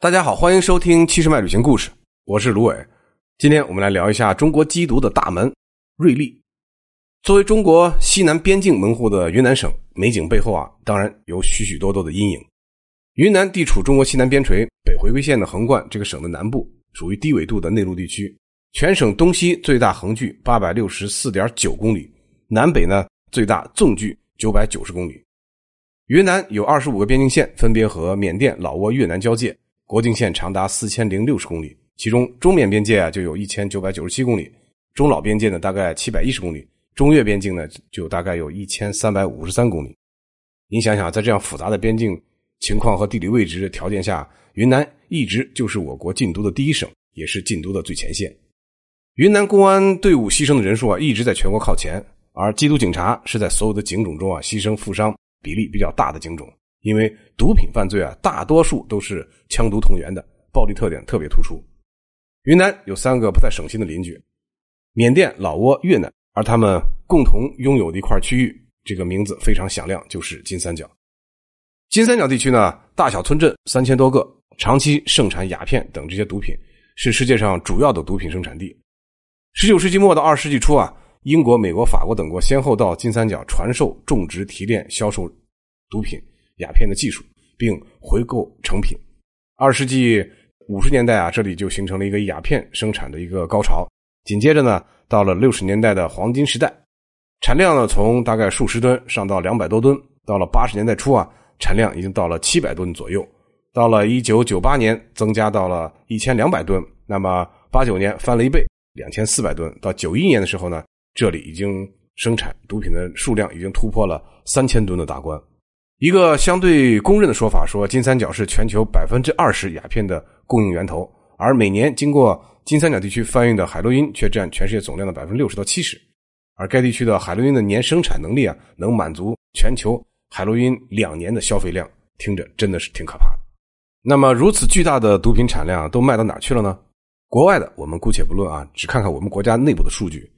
大家好，欢迎收听七十迈旅行故事，我是卢伟。今天我们来聊一下中国缉毒的大门——瑞丽。作为中国西南边境门户的云南省，美景背后啊，当然有许许多多的阴影。云南地处中国西南边陲，北回归线的横贯这个省的南部，属于低纬度的内陆地区。全省东西最大横距八百六十四点九公里，南北呢最大纵距九百九十公里。云南有二十五个边境线，分别和缅甸、老挝、越南交界。国境线长达四千零六十公里，其中中缅边界啊就有一千九百九十七公里，中老边界呢大概七百一十公里，中越边境呢就大概有一千三百五十三公里。您想想，在这样复杂的边境情况和地理位置条件下，云南一直就是我国禁毒的第一省，也是禁毒的最前线。云南公安队伍牺牲的人数啊一直在全国靠前，而缉毒警察是在所有的警种中啊牺牲负伤比例比较大的警种。因为毒品犯罪啊，大多数都是枪毒同源的，暴力特点特别突出。云南有三个不太省心的邻居：缅甸、老挝、越南，而他们共同拥有的一块区域，这个名字非常响亮，就是金三角。金三角地区呢，大小村镇三千多个，长期盛产鸦片等这些毒品，是世界上主要的毒品生产地。十九世纪末到二十世纪初啊，英国、美国、法国等国先后到金三角传授、种植、提炼、销售毒品。鸦片的技术，并回购成品。二世纪五十年代啊，这里就形成了一个鸦片生产的一个高潮。紧接着呢，到了六十年代的黄金时代，产量呢从大概数十吨上到两百多吨。到了八十年代初啊，产量已经到了七百吨左右。到了一九九八年，增加到了一千两百吨。那么八九年翻了一倍，两千四百吨。到九一年的时候呢，这里已经生产毒品的数量已经突破了三千吨的大关。一个相对公认的说法说，金三角是全球百分之二十鸦片的供应源头，而每年经过金三角地区贩运的海洛因却占全世界总量的百分之六十到七十，而该地区的海洛因的年生产能力啊，能满足全球海洛因两年的消费量，听着真的是挺可怕的。那么，如此巨大的毒品产量都卖到哪去了呢？国外的我们姑且不论啊，只看看我们国家内部的数据。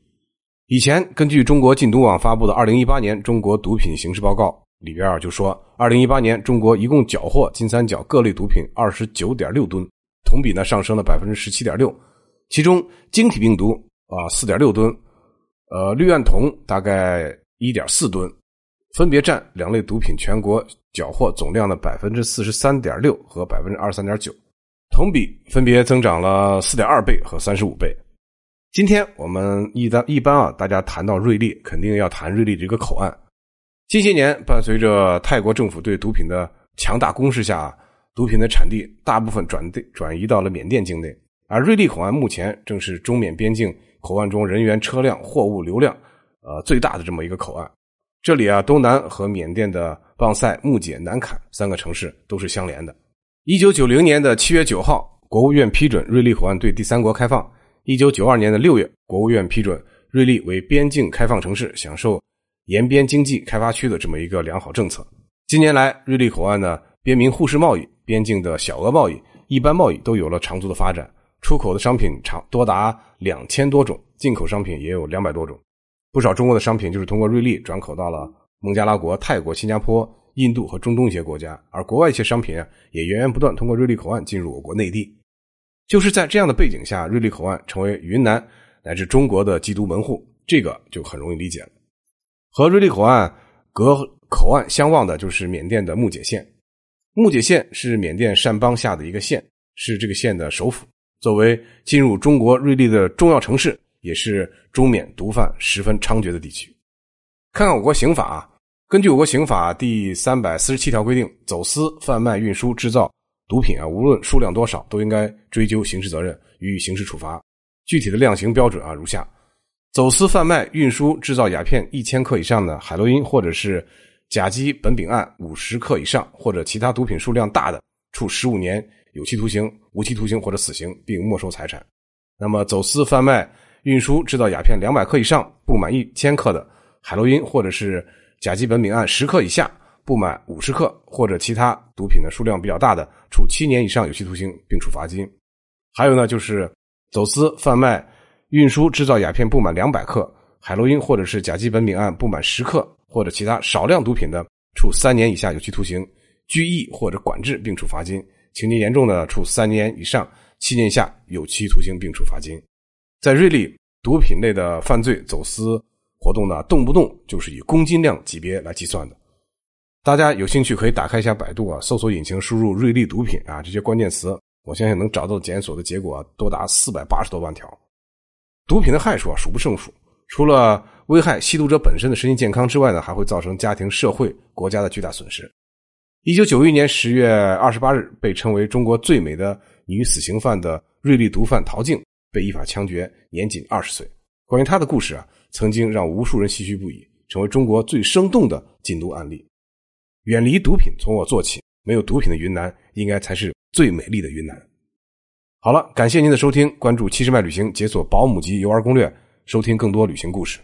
以前根据中国禁毒网发布的《二零一八年中国毒品形势报告》。里边啊就说，二零一八年中国一共缴获金三角各类毒品二十九点六吨，同比呢上升了百分之十七点六，其中晶体病毒啊四点六吨，呃氯胺酮大概一点四吨，分别占两类毒品全国缴获总量的百分之四十三点六和百分之二十三点九，同比分别增长了四点二倍和三十五倍。今天我们一般一般啊，大家谈到瑞丽，肯定要谈瑞丽这个口岸。近些年，伴随着泰国政府对毒品的强大攻势下，毒品的产地大部分转地转移到了缅甸境内。而瑞丽口岸目前正是中缅边境口岸中人员、车辆、货物流量呃最大的这么一个口岸。这里啊，东南和缅甸的邦塞、木姐、南坎三个城市都是相连的。一九九零年的七月九号，国务院批准瑞丽口岸对第三国开放。一九九二年的六月，国务院批准瑞丽为边境开放城市，享受。沿边经济开发区的这么一个良好政策，近年来，瑞丽口岸呢，边民互市贸易、边境的小额贸易、一般贸易都有了长足的发展，出口的商品长多达两千多种，进口商品也有两百多种，不少中国的商品就是通过瑞丽转口到了孟加拉国、泰国、新加坡、印度和中东一些国家，而国外一些商品啊，也源源不断通过瑞丽口岸进入我国内地。就是在这样的背景下，瑞丽口岸成为云南乃至中国的缉毒门户，这个就很容易理解了。和瑞丽口岸隔口岸相望的就是缅甸的木姐县。木姐县是缅甸善邦下的一个县，是这个县的首府。作为进入中国瑞丽的重要城市，也是中缅毒贩十分猖獗的地区。看看我国刑法啊，根据我国刑法第三百四十七条规定，走私、贩卖、运输、制造毒品啊，无论数量多少，都应该追究刑事责任，予以刑事处罚。具体的量刑标准啊，如下。走私、贩卖、运输、制造鸦片一千克以上的海洛因，或者是甲基苯丙胺五十克以上，或者其他毒品数量大的，处十五年有期徒刑、无期徒刑或者死刑，并没收财产。那么，走私、贩卖、运输、制造鸦片两百克以上不满一千克的海洛因，或者是甲基苯丙胺十克以下不满五十克，或者其他毒品的数量比较大的，处七年以上有期徒刑，并处罚金。还有呢，就是走私、贩卖。运输制造鸦片不满两百克海洛因，或者是甲基苯丙胺不满十克，或者其他少量毒品的，处三年以下有期徒刑、拘役或者管制，并处罚金；情节严重的处三年以上七年以下有期徒刑，并处罚金。在瑞丽，毒品类的犯罪走私活动呢，动不动就是以公斤量级别来计算的。大家有兴趣可以打开一下百度啊，搜索引擎输入“瑞丽毒品”啊这些关键词，我相信能找到检索的结果多达四百八十多万条。毒品的害处啊数不胜数，除了危害吸毒者本身的身心健康之外呢，还会造成家庭、社会、国家的巨大损失。一九九一年十月二十八日，被称为中国最美的女死刑犯的瑞丽毒贩陶静被依法枪决，年仅二十岁。关于她的故事啊，曾经让无数人唏嘘不已，成为中国最生动的禁毒案例。远离毒品，从我做起。没有毒品的云南，应该才是最美丽的云南。好了，感谢您的收听，关注七十迈旅行，解锁保姆级游玩攻略，收听更多旅行故事。